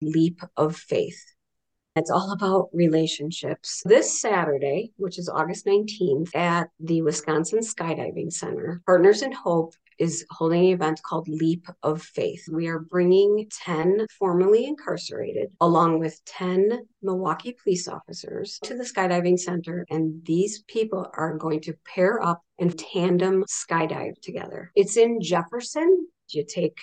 Leap of Faith. It's all about relationships. This Saturday, which is August 19th, at the Wisconsin Skydiving Center, Partners in Hope is holding an event called Leap of Faith. We are bringing 10 formerly incarcerated, along with 10 Milwaukee police officers, to the skydiving center. And these people are going to pair up and tandem skydive together. It's in Jefferson. You take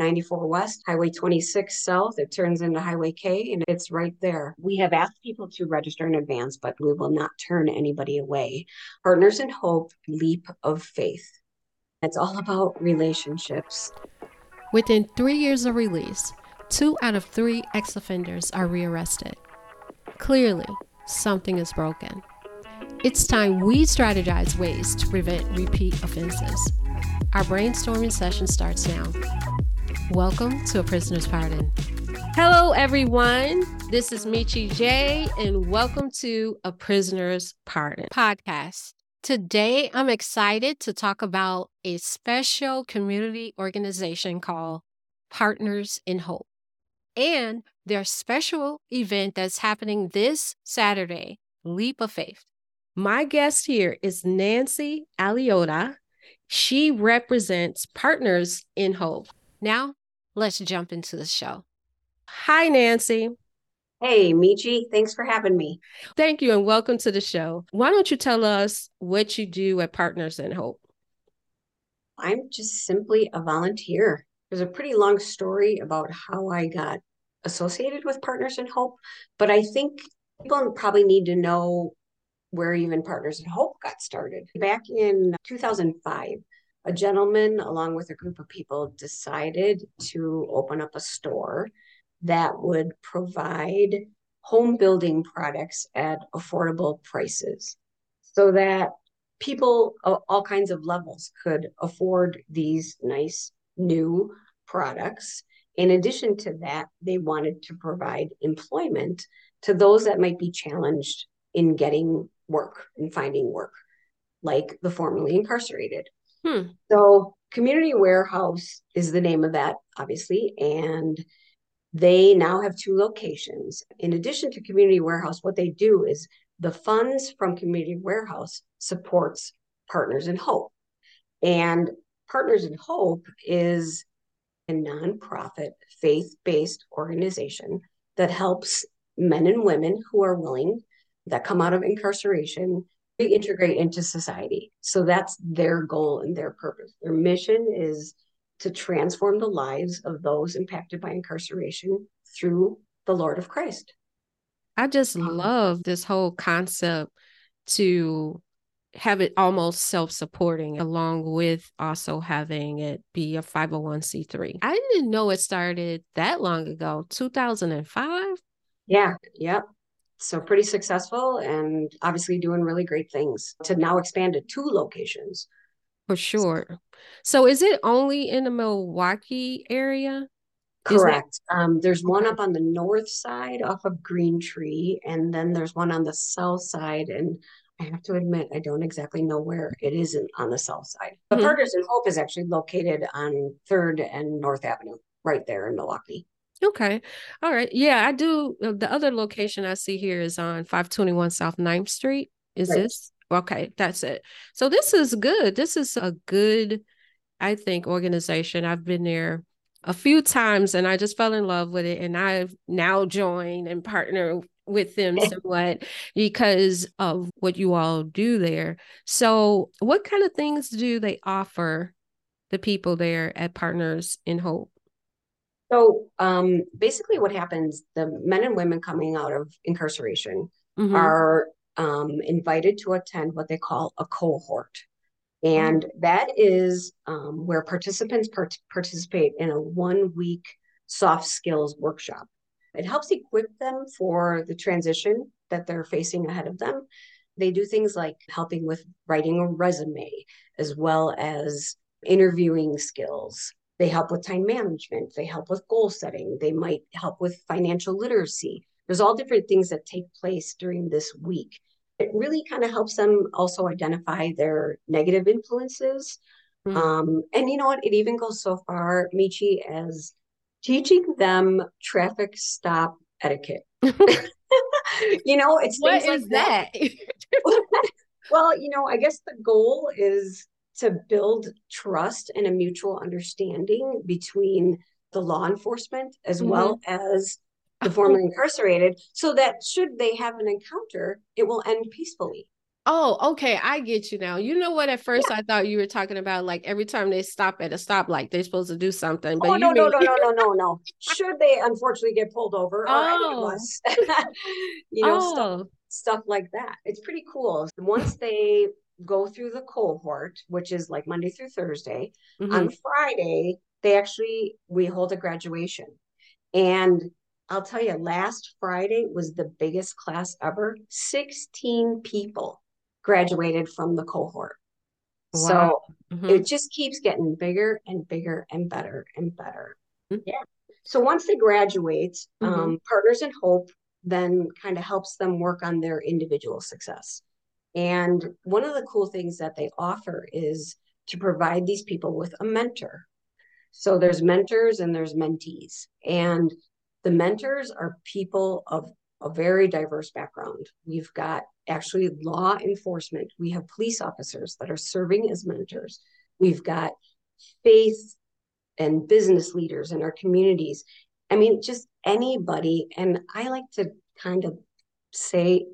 94 West, Highway 26 South. It turns into Highway K and it's right there. We have asked people to register in advance, but we will not turn anybody away. Partners in Hope, Leap of Faith. It's all about relationships. Within three years of release, two out of three ex offenders are rearrested. Clearly, something is broken. It's time we strategize ways to prevent repeat offenses. Our brainstorming session starts now. Welcome to A Prisoner's Pardon. Hello, everyone. This is Michi J, and welcome to A Prisoner's Pardon podcast. Today, I'm excited to talk about a special community organization called Partners in Hope and their special event that's happening this Saturday, Leap of Faith. My guest here is Nancy Aliota. She represents Partners in Hope. Now, let's jump into the show. Hi, Nancy. Hey, Michi, thanks for having me. Thank you and welcome to the show. Why don't you tell us what you do at Partners in Hope? I'm just simply a volunteer. There's a pretty long story about how I got associated with Partners in Hope, but I think people probably need to know where even Partners in Hope got started. Back in 2005, a gentleman, along with a group of people, decided to open up a store that would provide home building products at affordable prices so that people of all kinds of levels could afford these nice new products. In addition to that, they wanted to provide employment to those that might be challenged in getting work and finding work, like the formerly incarcerated. Hmm. So, Community Warehouse is the name of that, obviously. And they now have two locations. In addition to Community Warehouse, what they do is the funds from Community Warehouse supports Partners in Hope. And Partners in Hope is a nonprofit, faith based organization that helps men and women who are willing that come out of incarceration reintegrate into society. So that's their goal and their purpose. Their mission is to transform the lives of those impacted by incarceration through the Lord of Christ. I just um, love this whole concept to have it almost self-supporting along with also having it be a 501c3. I didn't know it started that long ago, 2005. Yeah, yep. So pretty successful and obviously doing really great things to now expand to two locations. For sure. So is it only in the Milwaukee area? Correct. Um, there's one up on the north side off of Green Tree, and then there's one on the south side. And I have to admit, I don't exactly know where it isn't on the south side. But mm-hmm. Partners in Hope is actually located on Third and North Avenue, right there in Milwaukee. Okay. All right. Yeah, I do. Uh, the other location I see here is on 521 South 9th Street. Is right. this? Okay, that's it. So this is good. This is a good, I think, organization. I've been there a few times and I just fell in love with it. And I've now joined and partner with them somewhat because of what you all do there. So, what kind of things do they offer the people there at Partners in Hope? So um, basically, what happens the men and women coming out of incarceration mm-hmm. are um, invited to attend what they call a cohort. And mm-hmm. that is um, where participants part- participate in a one week soft skills workshop. It helps equip them for the transition that they're facing ahead of them. They do things like helping with writing a resume, as well as interviewing skills, they help with time management, they help with goal setting, they might help with financial literacy. There's all different things that take place during this week. It really kind of helps them also identify their negative influences. Mm-hmm. Um, and you know what? It even goes so far, Michi, as teaching them traffic stop etiquette. you know, it's what is like that? that. well, you know, I guess the goal is to build trust and a mutual understanding between the law enforcement as mm-hmm. well as the formerly incarcerated so that should they have an encounter it will end peacefully Oh, okay. I get you now. You know what? At first, yeah. I thought you were talking about like every time they stop at a stoplight, they're supposed to do something. But oh, no, mean- no, no, no, no, no, no. Should they unfortunately get pulled over, or oh. any of us, you know, oh. stuff, stuff like that. It's pretty cool. Once they go through the cohort, which is like Monday through Thursday, mm-hmm. on Friday they actually we hold a graduation, and I'll tell you, last Friday was the biggest class ever. 16 people graduated from the cohort. Wow. So mm-hmm. it just keeps getting bigger and bigger and better and better. Mm-hmm. Yeah. So once they graduate, mm-hmm. um, Partners in Hope then kind of helps them work on their individual success. And one of the cool things that they offer is to provide these people with a mentor. So there's mentors and there's mentees. And the mentors are people of a very diverse background. We've got actually law enforcement. We have police officers that are serving as mentors. We've got faith and business leaders in our communities. I mean, just anybody. And I like to kind of say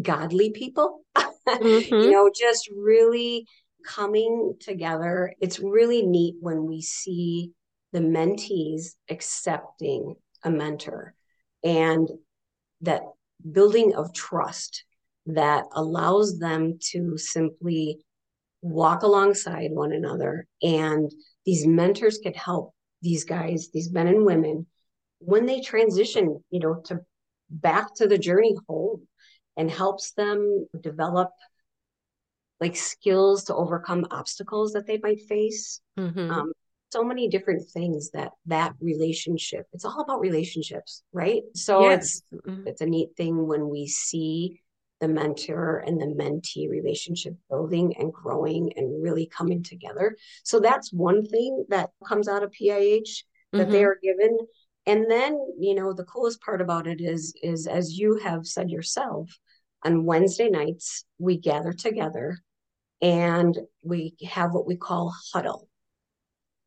godly people, mm-hmm. you know, just really coming together. It's really neat when we see the mentees accepting a mentor and that building of trust that allows them to simply walk alongside one another and these mentors could help these guys these men and women when they transition you know to back to the journey home and helps them develop like skills to overcome obstacles that they might face mm-hmm. um, so many different things that that relationship it's all about relationships right so yes. it's mm-hmm. it's a neat thing when we see the mentor and the mentee relationship building and growing and really coming together so that's one thing that comes out of PIH that mm-hmm. they are given and then you know the coolest part about it is is as you have said yourself on Wednesday nights we gather together and we have what we call huddle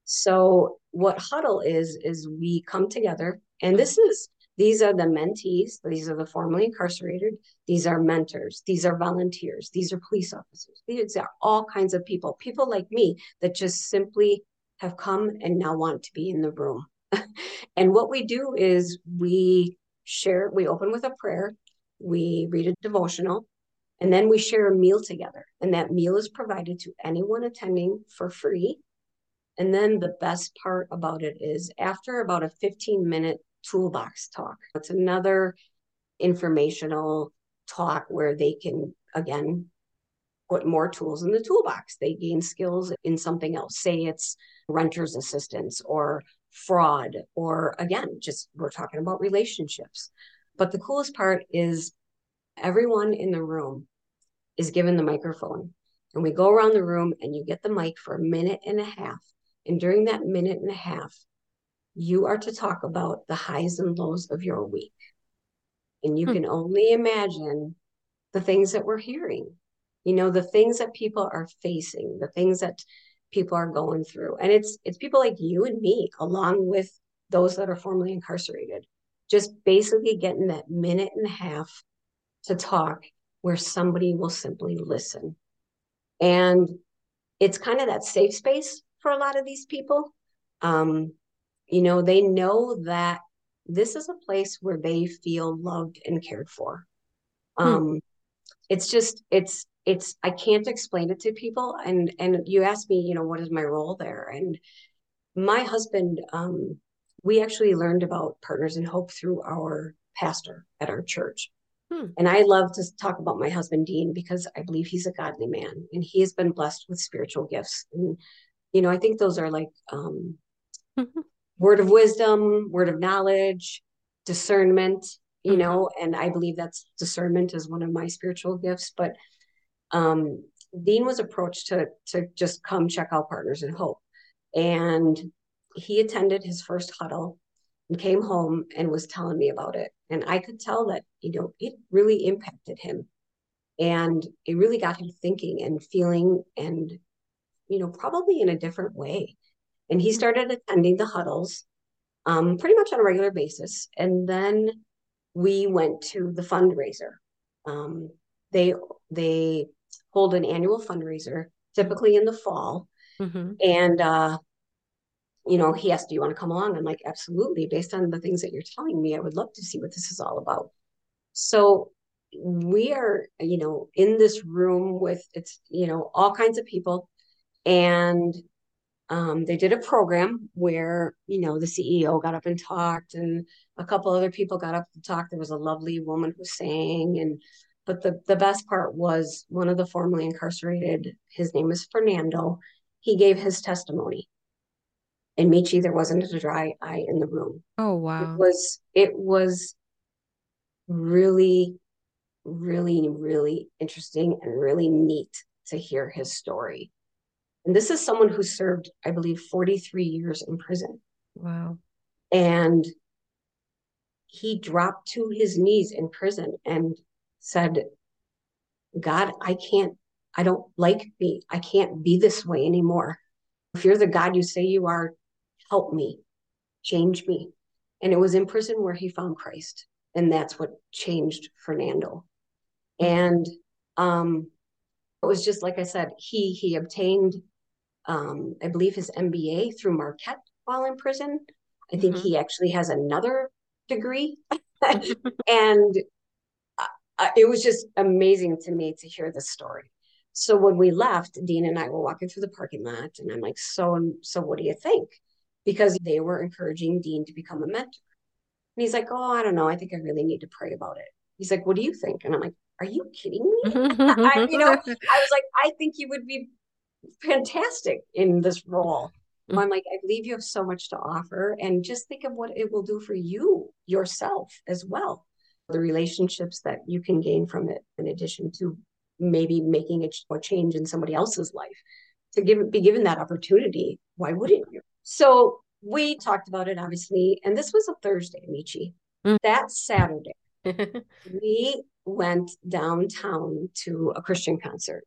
so what huddle is is we come together and this is these are the mentees, these are the formerly incarcerated, these are mentors, these are volunteers, these are police officers, these are all kinds of people, people like me that just simply have come and now want to be in the room. And what we do is we share, we open with a prayer, we read a devotional, and then we share a meal together. And that meal is provided to anyone attending for free and then the best part about it is after about a 15 minute toolbox talk, it's another informational talk where they can, again, put more tools in the toolbox. They gain skills in something else. Say it's renter's assistance or fraud, or again, just we're talking about relationships. But the coolest part is everyone in the room is given the microphone. And we go around the room and you get the mic for a minute and a half and during that minute and a half, you are to talk about the highs and lows of your week. And you hmm. can only imagine the things that we're hearing, you know, the things that people are facing, the things that people are going through. And it's it's people like you and me, along with those that are formerly incarcerated, just basically getting that minute and a half to talk where somebody will simply listen. And it's kind of that safe space for a lot of these people. Um, you know, they know that this is a place where they feel loved and cared for. Hmm. Um, hmm. It's just, it's, it's, I can't explain it to people. And, and you asked me, you know, what is my role there? And my husband, um, we actually learned about Partners in Hope through our pastor at our church. Hmm. And I love to talk about my husband, Dean, because I believe he's a godly man and he has been blessed with spiritual gifts. And you know i think those are like um mm-hmm. word of wisdom word of knowledge discernment you mm-hmm. know and i believe that's discernment is one of my spiritual gifts but um dean was approached to to just come check out partners in hope and he attended his first huddle and came home and was telling me about it. And I could tell that, you know, it really impacted him. And it really got him thinking and feeling and, you know, probably in a different way. And he started attending the huddles um, pretty much on a regular basis. And then we went to the fundraiser. Um, they they hold an annual fundraiser, typically in the fall. Mm-hmm. And uh, you know, he asked, Do you want to come along? I'm like, absolutely. Based on the things that you're telling me, I would love to see what this is all about. So we are, you know, in this room with it's, you know, all kinds of people. And um, they did a program where, you know, the CEO got up and talked, and a couple other people got up to talk. There was a lovely woman who sang, and but the the best part was one of the formerly incarcerated. His name is Fernando. He gave his testimony, and Michi, there wasn't a dry eye in the room. Oh wow! It was it was really, really, really interesting and really neat to hear his story. And this is someone who served, I believe, 43 years in prison. Wow. And he dropped to his knees in prison and said, God, I can't, I don't like me. I can't be this way anymore. If you're the God you say you are, help me, change me. And it was in prison where he found Christ. And that's what changed Fernando. And um, it was just like I said, he he obtained um, I believe his MBA through Marquette while in prison. I think mm-hmm. he actually has another degree. and uh, it was just amazing to me to hear the story. So when we left, Dean and I were walking through the parking lot, and I'm like, "So, so what do you think?" Because they were encouraging Dean to become a mentor. And he's like, "Oh, I don't know. I think I really need to pray about it." He's like, "What do you think?" And I'm like, "Are you kidding me?" I, you know, I was like, "I think you would be fantastic in this role. I'm like, I believe you have so much to offer. And just think of what it will do for you yourself as well. The relationships that you can gain from it, in addition to maybe making a, a change in somebody else's life. To give be given that opportunity, why wouldn't you? So we talked about it obviously, and this was a Thursday, Michi. Mm-hmm. That Saturday, we went downtown to a Christian concert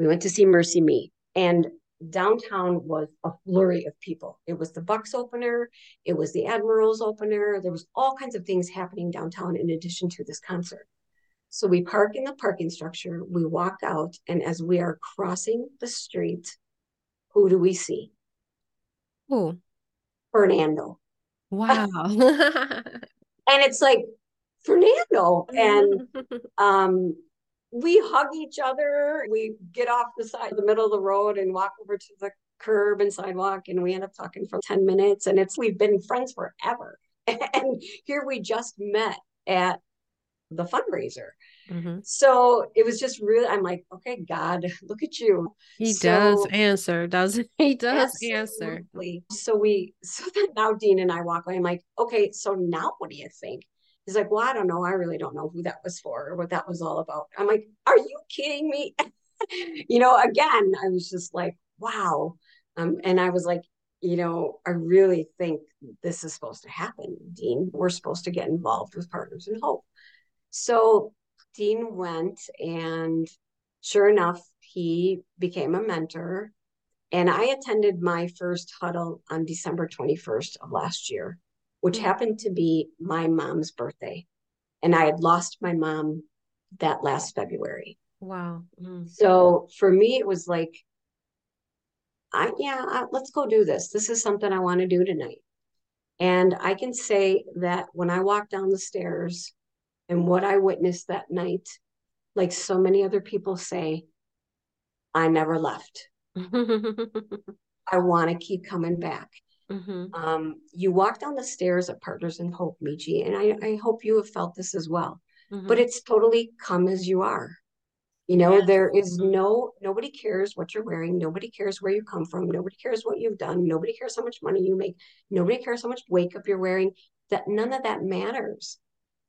we went to see MercyMe. and downtown was a flurry of people. It was the Bucks opener, it was the Admirals opener. There was all kinds of things happening downtown in addition to this concert. So we park in the parking structure, we walk out, and as we are crossing the street, who do we see? Who? Fernando. Wow. and it's like Fernando. And um we hug each other. We get off the side, the middle of the road, and walk over to the curb and sidewalk, and we end up talking for 10 minutes. And it's we've been friends forever. And here we just met at the fundraiser. Mm-hmm. So it was just really, I'm like, okay, God, look at you. He so, does answer, doesn't he? Does absolutely. answer. So we, so then now Dean and I walk away. I'm like, okay, so now what do you think? He's like, well, I don't know. I really don't know who that was for or what that was all about. I'm like, are you kidding me? you know, again, I was just like, wow. Um, and I was like, you know, I really think this is supposed to happen, Dean. We're supposed to get involved with Partners in Hope. So Dean went, and sure enough, he became a mentor. And I attended my first huddle on December 21st of last year which mm. happened to be my mom's birthday. And I had lost my mom that last February. Wow. Mm. So for me, it was like, I, yeah, I, let's go do this. This is something I want to do tonight. And I can say that when I walked down the stairs and what I witnessed that night, like so many other people say, I never left. I want to keep coming back. Mm-hmm. Um, you walk down the stairs at Partners in Hope, Michi, and I, I hope you have felt this as well. Mm-hmm. But it's totally come as you are. You know, yes. there is no, nobody cares what you're wearing. Nobody cares where you come from. Nobody cares what you've done. Nobody cares how much money you make. Nobody cares how much wake up you're wearing. That none of that matters.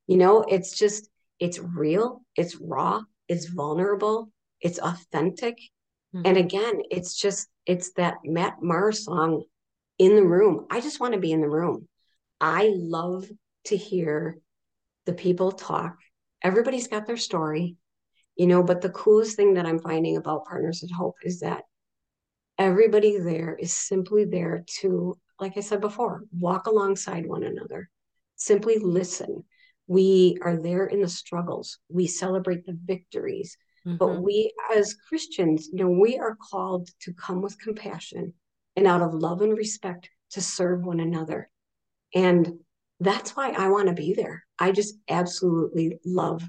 You know, it's just, it's real, it's raw, it's vulnerable, it's authentic. Mm-hmm. And again, it's just, it's that Matt Maher song, in the room. I just want to be in the room. I love to hear the people talk. Everybody's got their story, you know, but the coolest thing that I'm finding about Partners in Hope is that everybody there is simply there to, like I said before, walk alongside one another, simply listen. We are there in the struggles, we celebrate the victories. Mm-hmm. But we, as Christians, you know, we are called to come with compassion and out of love and respect to serve one another. And that's why I want to be there. I just absolutely love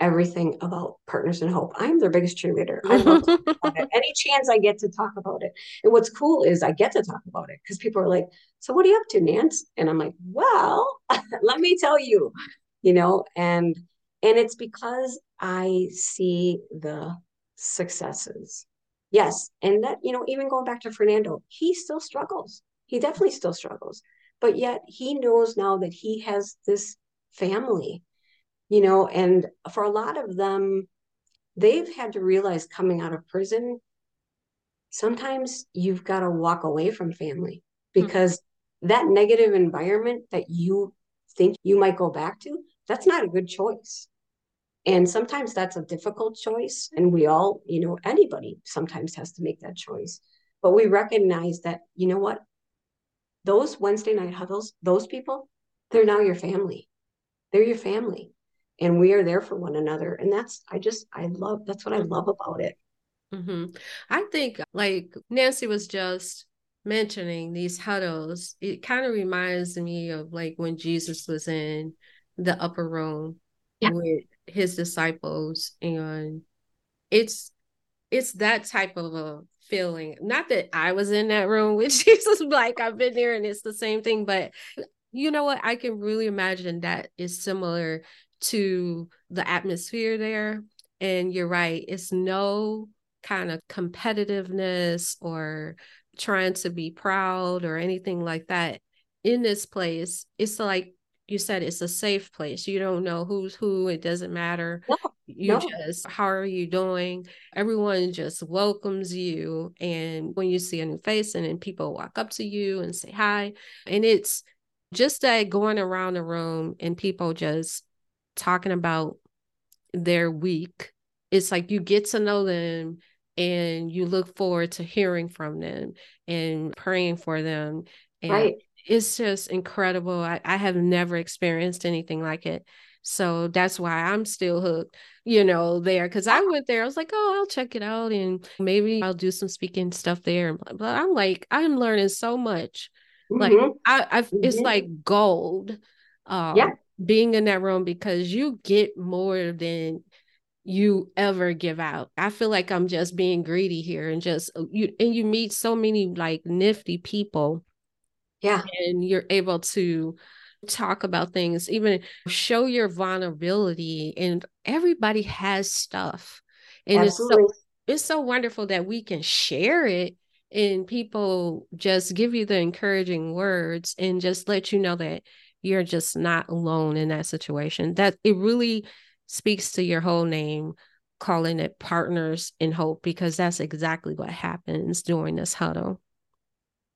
everything about Partners in Hope. I'm their biggest cheerleader. I love Any chance I get to talk about it. And what's cool is I get to talk about it because people are like, So what are you up to, Nance? And I'm like, Well, let me tell you, you know, and and it's because I see the successes. Yes. And that, you know, even going back to Fernando, he still struggles. He definitely still struggles. But yet he knows now that he has this family you know, and for a lot of them, they've had to realize coming out of prison, sometimes you've got to walk away from family hmm. because mm-hmm. that negative environment that you think you might go back to, that's not a good choice. And sometimes that's a difficult choice. And we all, you know, anybody sometimes has to make that choice. But we recognize that, you know what? Those Wednesday night huddles, those people, they're now your family. They're your family and we are there for one another and that's i just i love that's what i love about it mm-hmm. i think like nancy was just mentioning these huddles it kind of reminds me of like when jesus was in the upper room yeah. with his disciples and it's it's that type of a feeling not that i was in that room with jesus like i've been there and it's the same thing but you know what i can really imagine that is similar to the atmosphere there. And you're right, it's no kind of competitiveness or trying to be proud or anything like that in this place. It's like you said, it's a safe place. You don't know who's who, it doesn't matter. No, you no. just, how are you doing? Everyone just welcomes you. And when you see a new face and then people walk up to you and say hi, and it's just that going around the room and people just talking about their week. It's like you get to know them and you look forward to hearing from them and praying for them. And right. It's just incredible. I, I have never experienced anything like it. So that's why I'm still hooked, you know, there. Cause I went there, I was like, oh, I'll check it out and maybe I'll do some speaking stuff there. But I'm like, I'm learning so much. Mm-hmm. Like I, I mm-hmm. it's like gold. Um, yeah being in that room because you get more than you ever give out. I feel like I'm just being greedy here and just uh, you and you meet so many like nifty people. Yeah. And you're able to talk about things, even show your vulnerability and everybody has stuff. And Absolutely. it's so it's so wonderful that we can share it and people just give you the encouraging words and just let you know that you're just not alone in that situation. That it really speaks to your whole name, calling it partners in hope, because that's exactly what happens during this huddle.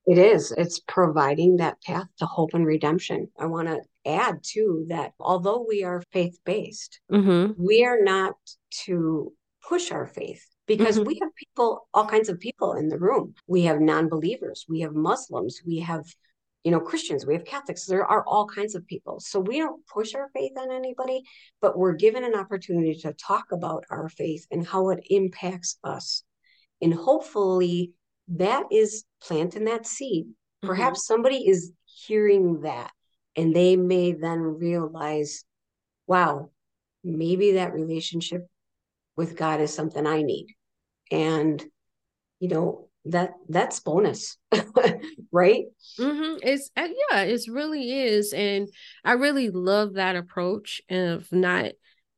It is. It's providing that path to hope and redemption. I want to add too that although we are faith based, mm-hmm. we are not to push our faith because mm-hmm. we have people, all kinds of people in the room. We have non believers, we have Muslims, we have you know, Christians, we have Catholics, there are all kinds of people. So we don't push our faith on anybody, but we're given an opportunity to talk about our faith and how it impacts us. And hopefully that is planting that seed. Mm-hmm. Perhaps somebody is hearing that and they may then realize, wow, maybe that relationship with God is something I need. And, you know, that that's bonus right mm-hmm. it's uh, yeah it really is and i really love that approach of not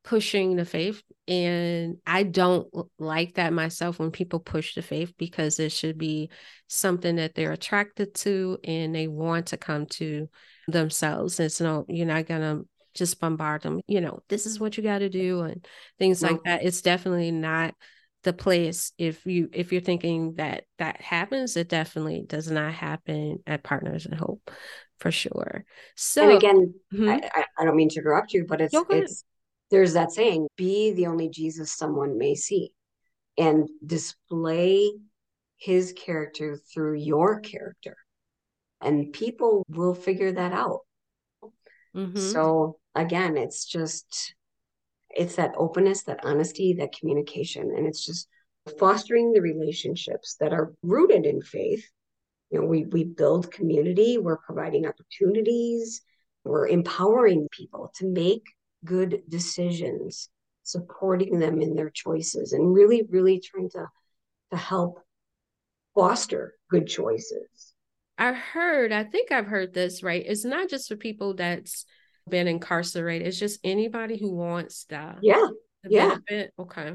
pushing the faith and i don't like that myself when people push the faith because it should be something that they're attracted to and they want to come to themselves. It's no you're not gonna just bombard them you know this is what you got to do and things no. like that. It's definitely not the place. If you if you're thinking that that happens it definitely does not happen at partners in hope for sure. So and again mm-hmm. I, I, don't mean to interrupt you but it's it's there's that saying be the only jesus someone may see and display his character through your character and people will figure that out mm-hmm. so again it's just it's that openness, that honesty, that communication. And it's just fostering the relationships that are rooted in faith. You know, we we build community, we're providing opportunities, we're empowering people to make good decisions, supporting them in their choices, and really, really trying to to help foster good choices. I heard, I think I've heard this, right? It's not just for people that's been incarcerated. It's just anybody who wants that. Yeah. Yeah. Benefit. Okay.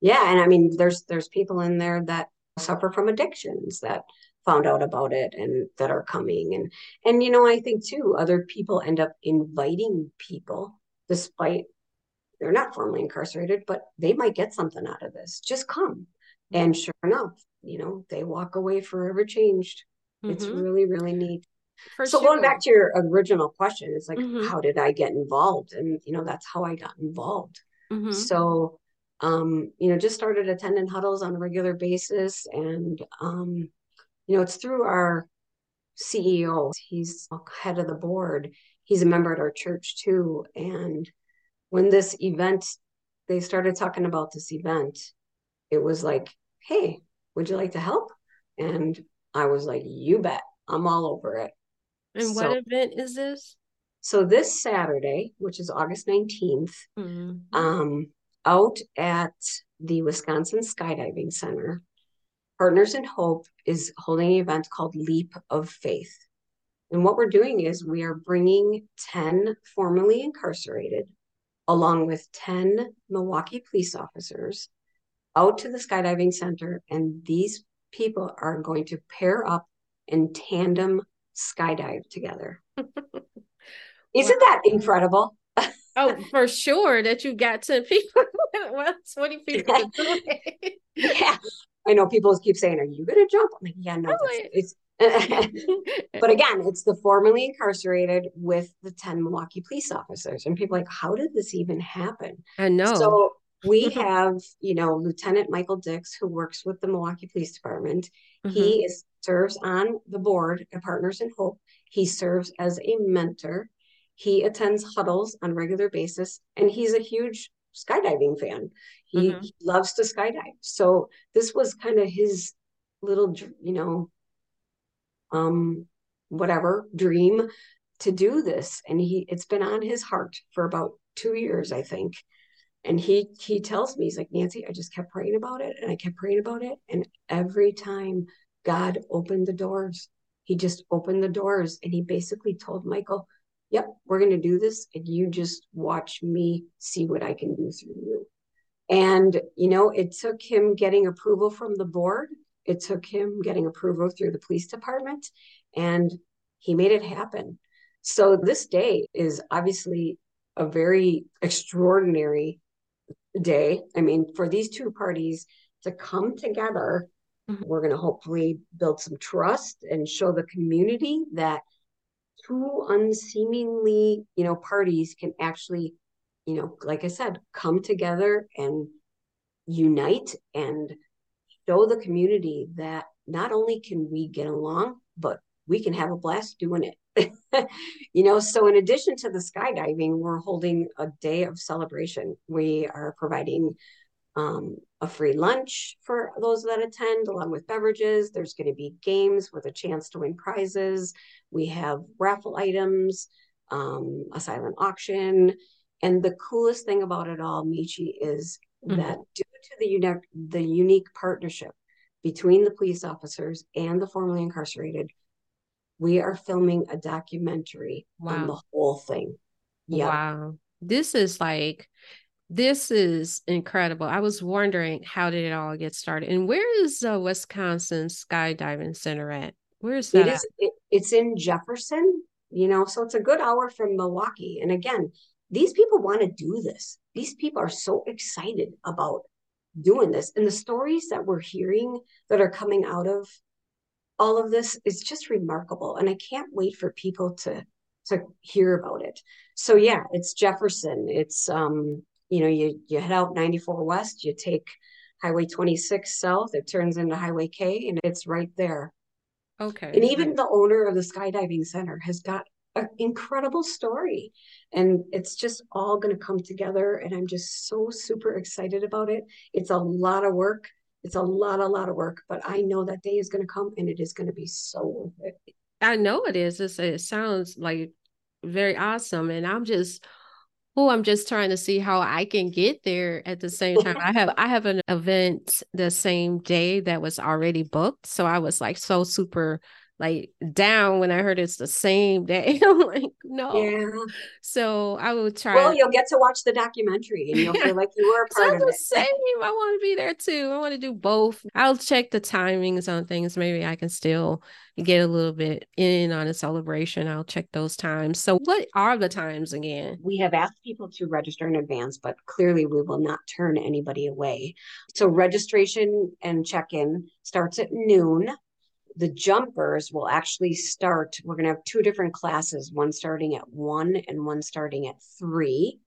Yeah. And I mean, there's there's people in there that suffer from addictions that found out about it and that are coming. And and you know, I think too, other people end up inviting people despite they're not formally incarcerated, but they might get something out of this. Just come. And sure enough, you know, they walk away forever changed. Mm-hmm. It's really, really neat. For so sure. going back to your original question, it's like, mm-hmm. how did I get involved? And you know, that's how I got involved. Mm-hmm. So, um, you know, just started attending huddles on a regular basis, and um, you know, it's through our CEO. He's head of the board. He's a member at our church too. And when this event, they started talking about this event, it was like, hey, would you like to help? And I was like, you bet, I'm all over it. And what event is this? So this Saturday, which is August 19th, mm-hmm. um, out at the Wisconsin Skydiving Center, Partners in Hope is holding an event called Leap of Faith. And what we're doing is we are bringing 10 formerly incarcerated, along with 10 Milwaukee police officers, out to the skydiving center. And these people are going to pair up and tandem skydive together. Isn't that incredible? oh, for sure that you got 10 people. well, 20 people yeah. I know people keep saying, Are you gonna jump? I'm like, yeah, no, it's but again, it's the formerly incarcerated with the 10 Milwaukee police officers. And people like, how did this even happen? I know. So we have, you know, Lieutenant Michael Dix, who works with the Milwaukee Police Department. Mm-hmm. He is serves on the board at Partners in Hope. He serves as a mentor. He attends huddles on a regular basis, and he's a huge skydiving fan. He, mm-hmm. he loves to skydive. So this was kind of his little, you know, um, whatever dream to do this, and he it's been on his heart for about two years, I think. And he he tells me he's like Nancy, I just kept praying about it, and I kept praying about it, and every time God opened the doors. He just opened the doors and he basically told Michael, Yep, we're going to do this. And you just watch me see what I can do through you. And, you know, it took him getting approval from the board, it took him getting approval through the police department, and he made it happen. So this day is obviously a very extraordinary day. I mean, for these two parties to come together Mm-hmm. We're going to hopefully build some trust and show the community that two unseemingly, you know, parties can actually, you know, like I said, come together and unite and show the community that not only can we get along, but we can have a blast doing it. you know, so in addition to the skydiving, we're holding a day of celebration. We are providing um, a free lunch for those that attend, along with beverages. There's going to be games with a chance to win prizes. We have raffle items, um, a silent auction. And the coolest thing about it all, Michi, is mm-hmm. that to the unique, the unique partnership between the police officers and the formerly incarcerated, we are filming a documentary wow. on the whole thing. Yeah. Wow. This is like this is incredible. I was wondering how did it all get started, and where is the Wisconsin Skydiving Center at? Where is that? It is. It, it's in Jefferson. You know, so it's a good hour from Milwaukee. And again, these people want to do this. These people are so excited about doing this. And the stories that we're hearing that are coming out of all of this is just remarkable. And I can't wait for people to to hear about it. So yeah, it's Jefferson. It's um, you know, you you head out 94 west, you take Highway 26 south, it turns into Highway K and it's right there. Okay. And even the owner of the skydiving center has got an incredible story. And it's just all going to come together. And I'm just so super excited about it. It's a lot of work. It's a lot, a lot of work, but I know that day is going to come and it is going to be so worth it. I know it is. It's, it sounds like very awesome. And I'm just, oh, I'm just trying to see how I can get there at the same time. I have I have an event the same day that was already booked. So I was like so super like down when I heard it's the same day. I'm like, no. Yeah. So I will try. Well, you'll get to watch the documentary and you'll feel like you were a part so of the it. same. I want to be there too. I want to do both. I'll check the timings on things. Maybe I can still get a little bit in on a celebration. I'll check those times. So what are the times again? We have asked people to register in advance, but clearly we will not turn anybody away. So registration and check-in starts at noon the jumpers will actually start. We're going to have two different classes, one starting at one and one starting at three.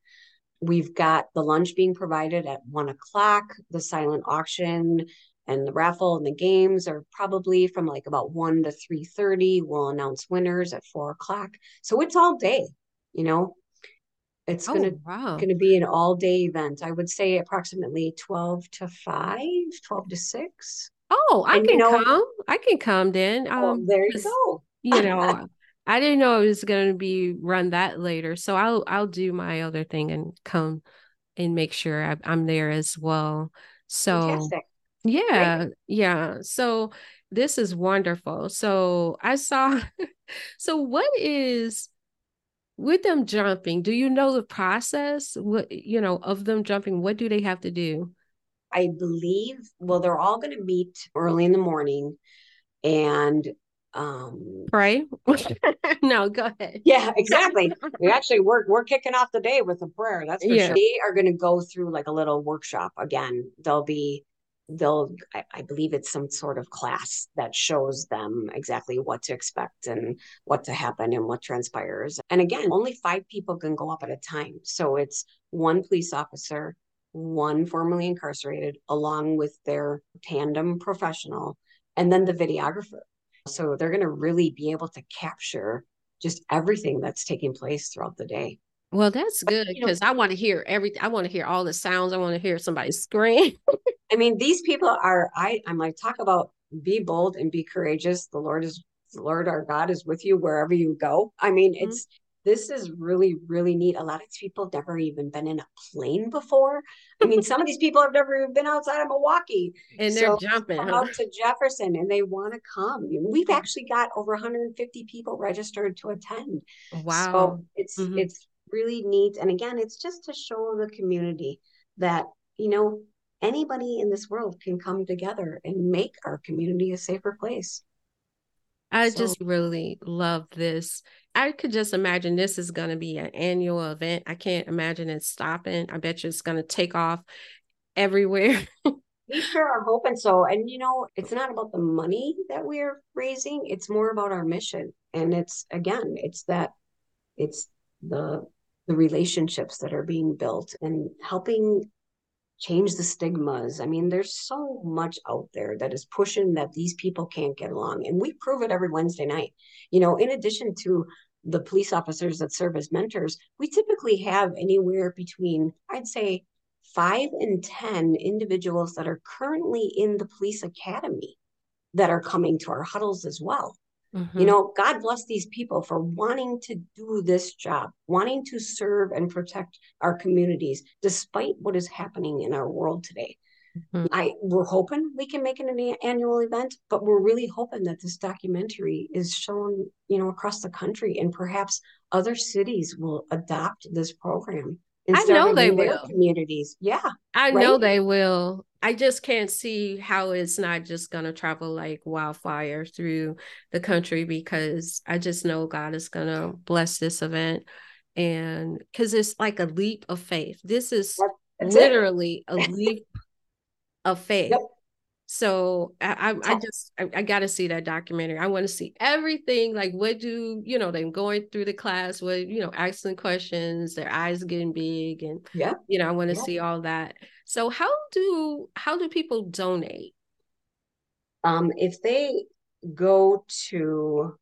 We've got the lunch being provided at one o'clock, the silent auction and the raffle and the games are probably from like about 1 to 3.30 we'll announce winners at 4 o'clock so it's all day you know it's Oh, gonna wow. gonna be an all day event i would say approximately 12 to 5 12 to 6 Oh, I and you can know come. I can come then. well Um, there you go you know, I didn't know it was going to be run that later. So I'll I'll do my other thing and come and make sure I, I'm there as well. So fantastic great yeah, yeah. So this is wonderful. So I saw, so what is with them jumping? Do you know the process? What, you know, of them jumping, what do they have to do? I believe, well, they're all going to meet early in the morning. And um, Pray? No, go ahead. yeah, exactly. We actually we're we're kicking off the day with a prayer. That's for Yeah. sure. They are going to go through like a little workshop again. They'll be they'll I, I believe it's some sort of class that shows them exactly what to expect and what to happen and what transpires. And again, only five people can go up at a time. So it's one police officer, one formerly incarcerated, along with their tandem professional, and then the videographer. So they're going to really be able to capture just everything that's taking place throughout the day. Well, that's good you know- because I want to hear everything. I want to hear all the sounds. I want to hear somebody scream. I mean, these people are I I'm like talk about be bold and be courageous. The Lord is the Lord our God is with you wherever you go. I mean, Mhm. it's this is really really neat. A lot of these people have never even been in a plane before. I mean, some of these people have never even been outside of Milwaukee. And they're So, jumping. Come huh? out to Jefferson and they want to come. We've actually got over 150 people registered to attend. Wow. So it's Mhm. it's really neat. And again, it's just to show the community that, you know, anybody in this world can come together and make our community a safer place. I So- just really love this. I could just imagine this is going to be an annual event. I can't imagine it stopping. I bet you it's going to take off everywhere. We sure are hoping so. And you know, it's not about the money that we're raising, it's more about our mission. And it's again, it's that it's the the relationships that are being built and helping change the stigmas. I mean, there's so much out there that is pushing that these people can't get along. And we prove it every Wednesday night. You know, in addition to the police officers that serve as mentors, we typically have anywhere between, I'd say, five and 10 individuals that are currently in the police academy that are coming to our huddles as well. You Mhm. know, God bless these people for wanting to do this job, wanting to serve and protect our communities despite what is happening in our world today. Mhm. I we're hoping we can make it an annual event, but we're really hoping that this documentary is shown, you know, across the country and perhaps other cities will adopt this program I know they will. communities. Yeah. I know they will. I just can't see how it's not just going to travel like wildfire through the country because I just know God is going to bless this event. And because it's like a leap of faith. This is That's it. literally a leap of faith. Yep. So I, I, I just I, I got to see that documentary. I want to see everything. Like what do you know? Them going through the class, what you know, asking questions, their eyes getting big, and yeah, you know, I want to yeah. see all that. So how do how do people donate? Um, if they go to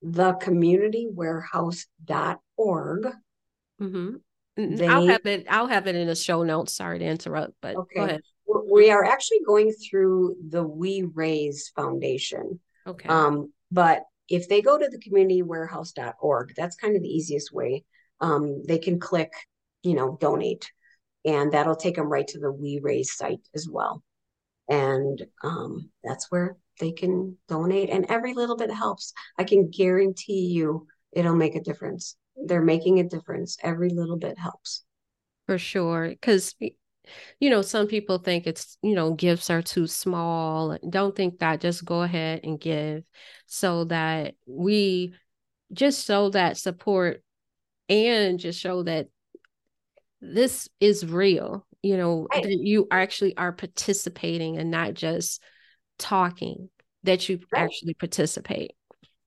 the communitywarehouse.org. Mm-hmm. They, I'll have it. I'll have it in the show notes. Sorry to interrupt, but okay. We are actually going through the We Raise Foundation. Okay. Um, but if they go to the communitywarehouse.org, that's kind of the easiest way. Um, they can click, you know, donate, and that'll take them right to the We Raise site as well. And um, that's where they can donate, and every little bit helps. I can guarantee you it'll make a difference. They're making a difference. Every little bit helps. For sure. Because you know, some people think it's, you know, gifts are too small. Don't think that. Just go ahead and give so that we just show that support and just show that this is real, you know, right. that you actually are participating and not just talking, that you right. actually participate.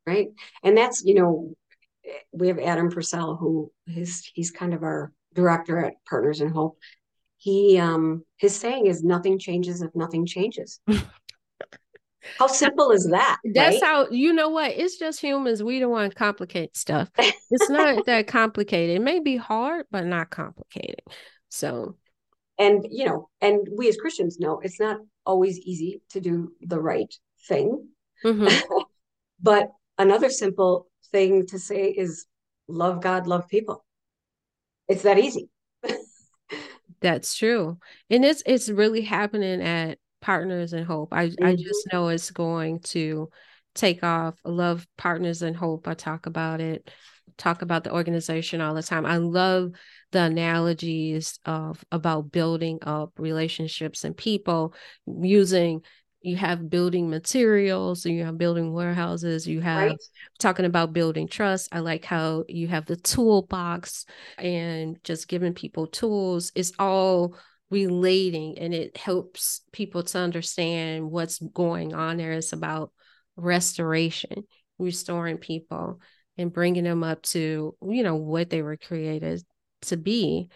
Right. And that's, you know, we have Adam Purcell, who is he's kind of our director at Partners in Hope he um his saying is nothing changes if nothing changes. How simple is that that's right? how you know what? It's just humans. We don't want to complicate stuff. It's not that complicated. It may be hard but not complicated. So and you know and we as christians know it's not always easy to do the right thing. Mm-hmm. but another simple thing to say is love god love people. It's that easy that's true. And it's it's really happening at Partners in Hope. I, mm-hmm. I just know it's going to take off. I love Partners in Hope. I talk about it, talk about the organization all the time. I love the analogies of about building up relationships and people using you have building materials you have building warehouses you have right. talking about building trust. I like how you have the toolbox and just giving people tools. It's all relating and it helps people to understand what's going on there. It's about restoration restoring people and bringing them up to you know what they were created to be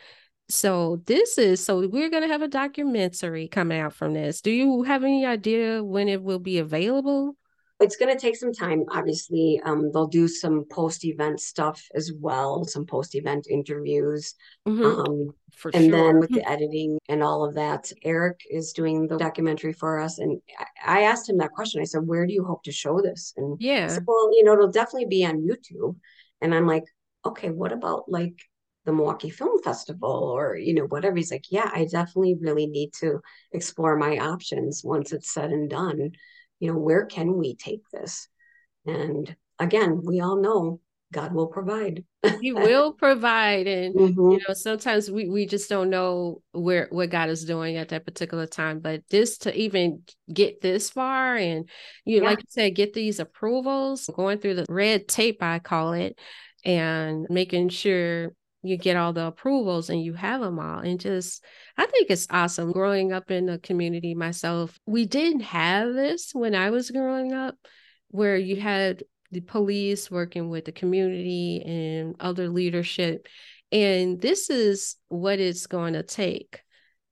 so this is so we're going to have a documentary coming out from this. Do you have any idea when it will be available? It's going to take some time. Obviously, um, they'll do some post-event stuff as well, some post-event interviews, mm-hmm. um, For and sure. then with the editing and all of that. Eric is doing the documentary for us, and I asked him that question. I said, "Where do you hope to show this?" And yeah, said, well, you know, it'll definitely be on YouTube. And I'm like, okay, what about like the Milwaukee Film Festival or, you know, whatever. He's like, yeah, I definitely really need to explore my options once it's said and done. You know, where can we take this? And again, we all know God will provide. he will provide. And mm-hmm. you know, sometimes we, we just don't know where what God is doing at that particular time. But this to even get this far and you yeah. like you said, get these approvals, going through the red tape, I call it, and making sure you get all the approvals and you have them all and just i think it's awesome growing up in the community myself. We didn't have this when i was growing up where you had the police working with the community and other leadership and this is what it's going to take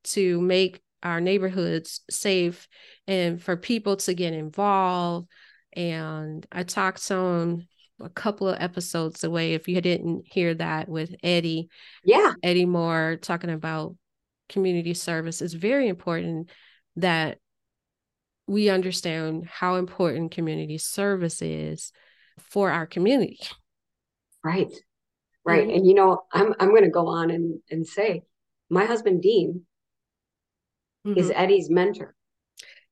to make our neighborhoods safe and for people to get involved and i talked some a couple of episodes away if you didn't hear that with Eddie. Yeah. Eddie Moore talking about community service. It's very important that we understand how important community service is for our community. Right. Right. Mm-hmm. And you know, I'm I'm gonna go on and, and say my husband Dean mm-hmm. is Eddie's mentor.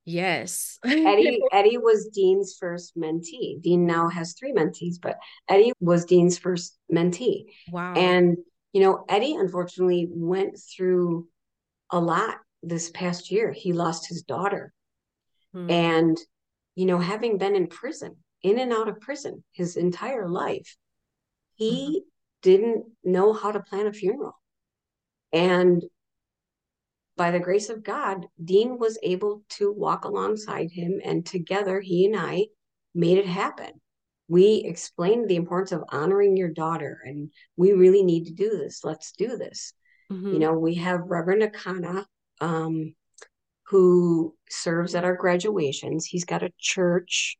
Yes. Eddie Eddie was Dean's first mentee. Dean now has three mentees, but Eddie was Dean's first mentee. Wow. And you know, Eddie unfortunately went through a lot this past year. He lost his daughter. Hmm. And you know, having been in prison, in and out of prison his entire life, he mm-hmm. didn't know how to plan a funeral. And by the grace of God, Dean was able to walk alongside him, and together he and I made it happen. We explained the importance of honoring your daughter, and we really need to do this. Let's do this. Mm-hmm. You know, we have Reverend Akana, um, who serves at our graduations. He's got a church,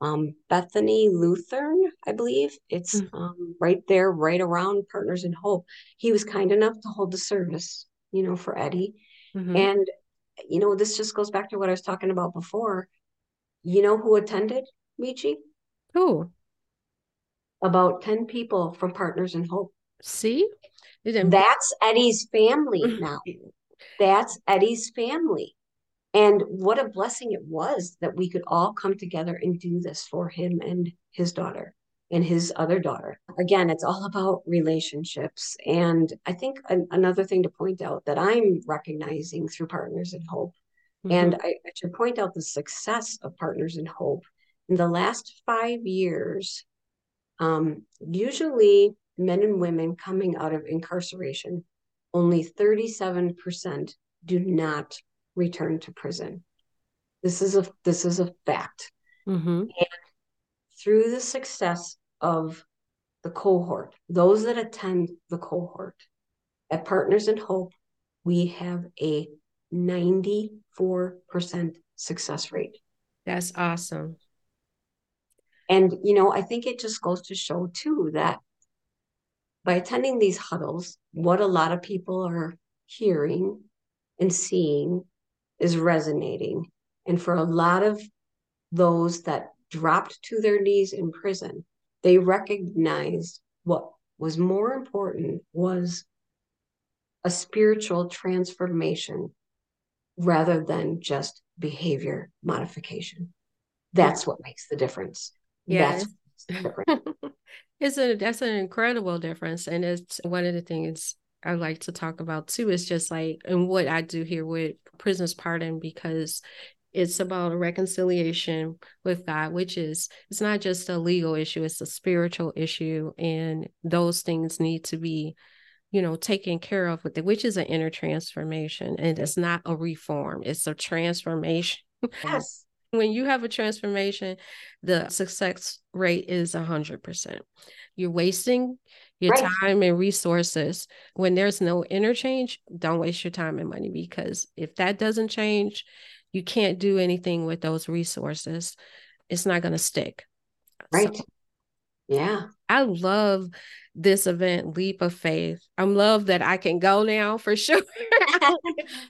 um, Bethany Lutheran, I believe. It's mm-hmm. um, right there, right around Partners in Hope. He was kind enough to hold the service, you know, for Eddie. Mm-hmm. And, you know, this just goes back to what I was talking about before. You know who attended, Michi? Who? About 10 people from Partners in Hope. See? That's Eddie's family now. That's Eddie's family. And what a blessing it was that we could all come together and do this for him and his daughter and his other daughter. Again, it's all about relationships. And I think an, another thing to point out that I'm recognizing through Partners in Hope, mm-hmm. and I, I should point out the success of Partners in Hope. In the last five years, um, usually men and women coming out of incarceration, only 37% do not return to prison. This is a this is a fact. Mm-hmm. Through the success of the cohort, those that attend the cohort at Partners in Hope, we have a 94% success rate. That's awesome. And, you know, I think it just goes to show too that by attending these huddles, what a lot of people are hearing and seeing is resonating. And for a lot of those that dropped to their knees in prison, they recognized what was more important was a spiritual transformation rather than just behavior modification. That's what makes the difference. Yes. it's a that's an incredible difference. And it's one of the things I like to talk about too is just like and what I do here with prisoners pardon because it's about a reconciliation with God, which is it's not just a legal issue, it's a spiritual issue. And those things need to be, you know, taken care of with it, which is an inner transformation. And it's not a reform, it's a transformation. Yes. when you have a transformation, the success rate is a hundred percent. You're wasting your right. time and resources. When there's no interchange, don't waste your time and money because if that doesn't change, you can't do anything with those resources. It's not going to stick. Right. So, yeah. I love this event, Leap of Faith. I'm love that I can go now for sure.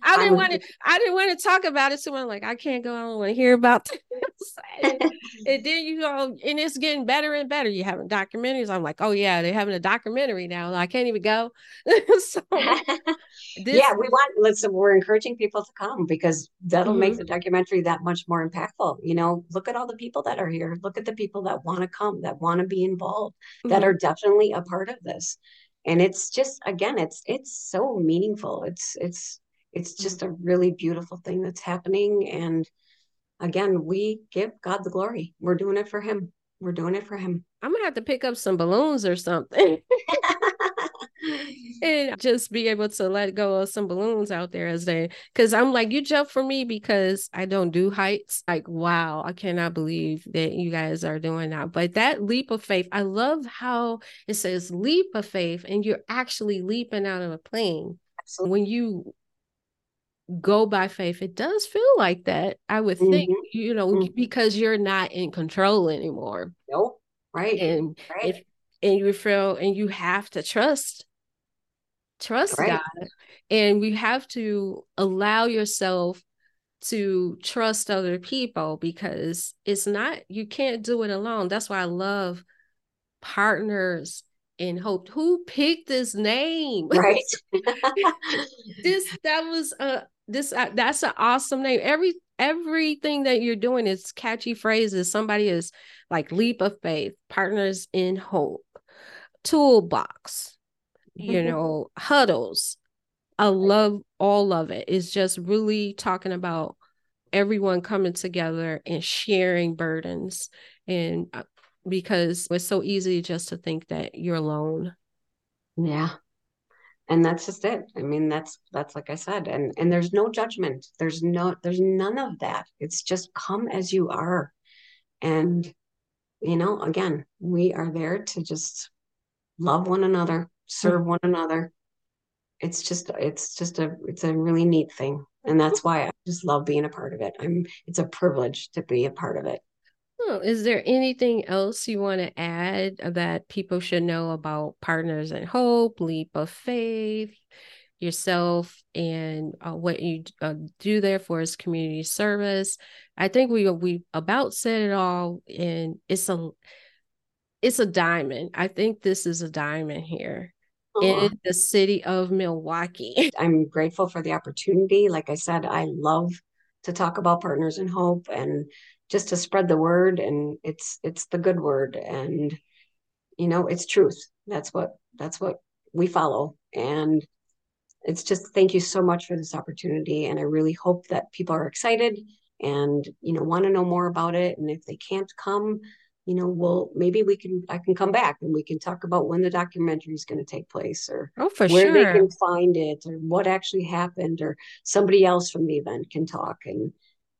I didn't want to. I didn't want to talk about it. So I'm like, I can't go. I don't want to hear about this. and, and then you go, and it's getting better and better. You having documentaries. I'm like, oh yeah, they're having a documentary now. I can't even go. so this, yeah, we want. Listen, we're encouraging people to come because that'll mm-hmm. make the documentary that much more impactful. You know, look at all the people that are here. Look at the people that want to come, that want to be involved, mm-hmm. that are definitely a part of this. And it's just again it's it's so meaningful. It's it's it's just a really beautiful thing that's happening. And again we give god the glory. We're doing it for him. We're doing it for him. I'm gonna have to pick up some balloons or something and just be able to let go of some balloons out there as they because i'm like you jump for me because i don't do heights like wow i cannot believe that you guys are doing that but that leap of faith i love how it says leap of faith and you're actually leaping out of a plane Absolutely. when you go by faith it does feel like that i would mm-hmm. think you know mm-hmm. because you're not in control anymore nope right and right. if and you feel and you have to trust trust. God. And we have to allow yourself to trust other people because it's not, you can't do it alone. That's why I love partners in hope. Who picked this name? Right. this, that was a, this, uh, that's an awesome name. Every, everything that you're doing is catchy phrases. Somebody is like leap of faith, partners in hope, toolbox, you know, huddles. I love all of it. It's just really talking about everyone coming together and sharing burdens. And uh, because it's so easy just to think that you're alone. Yeah. and that's just it i mean that's that's like i said and and there's no judgment there's no there's none of that it's just come as you are and you know again we are there to just love one another serve one another. It's just it's just a it's a really neat thing. And that's why i just love being a part of it. I'm it's a privilege to be a part of it. Oh, is there anything else you want to add that people should know about Partners in Hope, Leap of Faith, yourself, and uh, what you uh, do there for as community service? I think we we about said it all, and it's a it's a diamond. I think this is a diamond here in the city of Milwaukee. I'm grateful for the opportunity. Like I said, I love to talk about Partners in Hope and just to spread the word and it's it's the good word and you know it's truth that's what that's what we follow and it's just thank you so much for this opportunity and i really hope that people are excited and you know want to know more about it and if they can't come you know well maybe we can i can come back and we can talk about when the documentary is going to take place or oh, for where sure. they can find it or what actually happened or somebody else from the event can talk and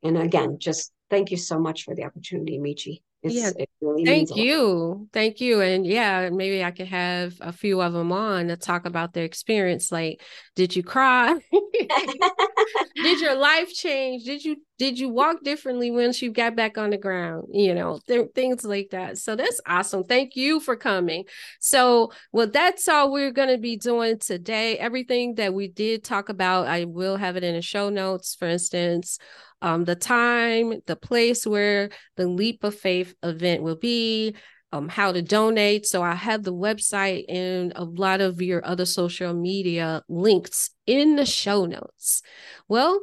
and again just thank you so much for the opportunity, Michi. It's, yeah, it really thank you, thank you, and yeah, maybe I could have a few of them on to talk about their experience. Like, did you cry? did your life change? Did you did you walk differently once you got back on the ground? You know, th- things like that. So that's awesome. Thank you for coming. So, well, that's all we're going to be doing today. Everything that we did talk about, I will have it in the show notes. For instance, um, the time, the place where the Leap of Faith event will be, um, how to donate. So I have the website and a lot of your other social media links in the show notes. Well,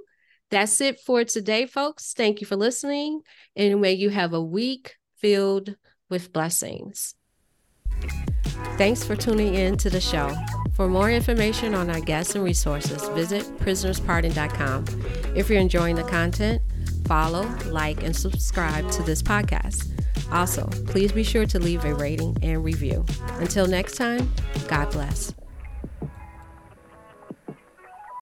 that's it for today, folks. Thank you for listening, and may you have a week filled with blessings. Thanks for tuning in to the show. For more information on our guests and resources, visit prisonerspardon.com. If you're enjoying the content, follow, like, and subscribe to this podcast. Also, please be sure to leave a rating and review. Until next time, God bless.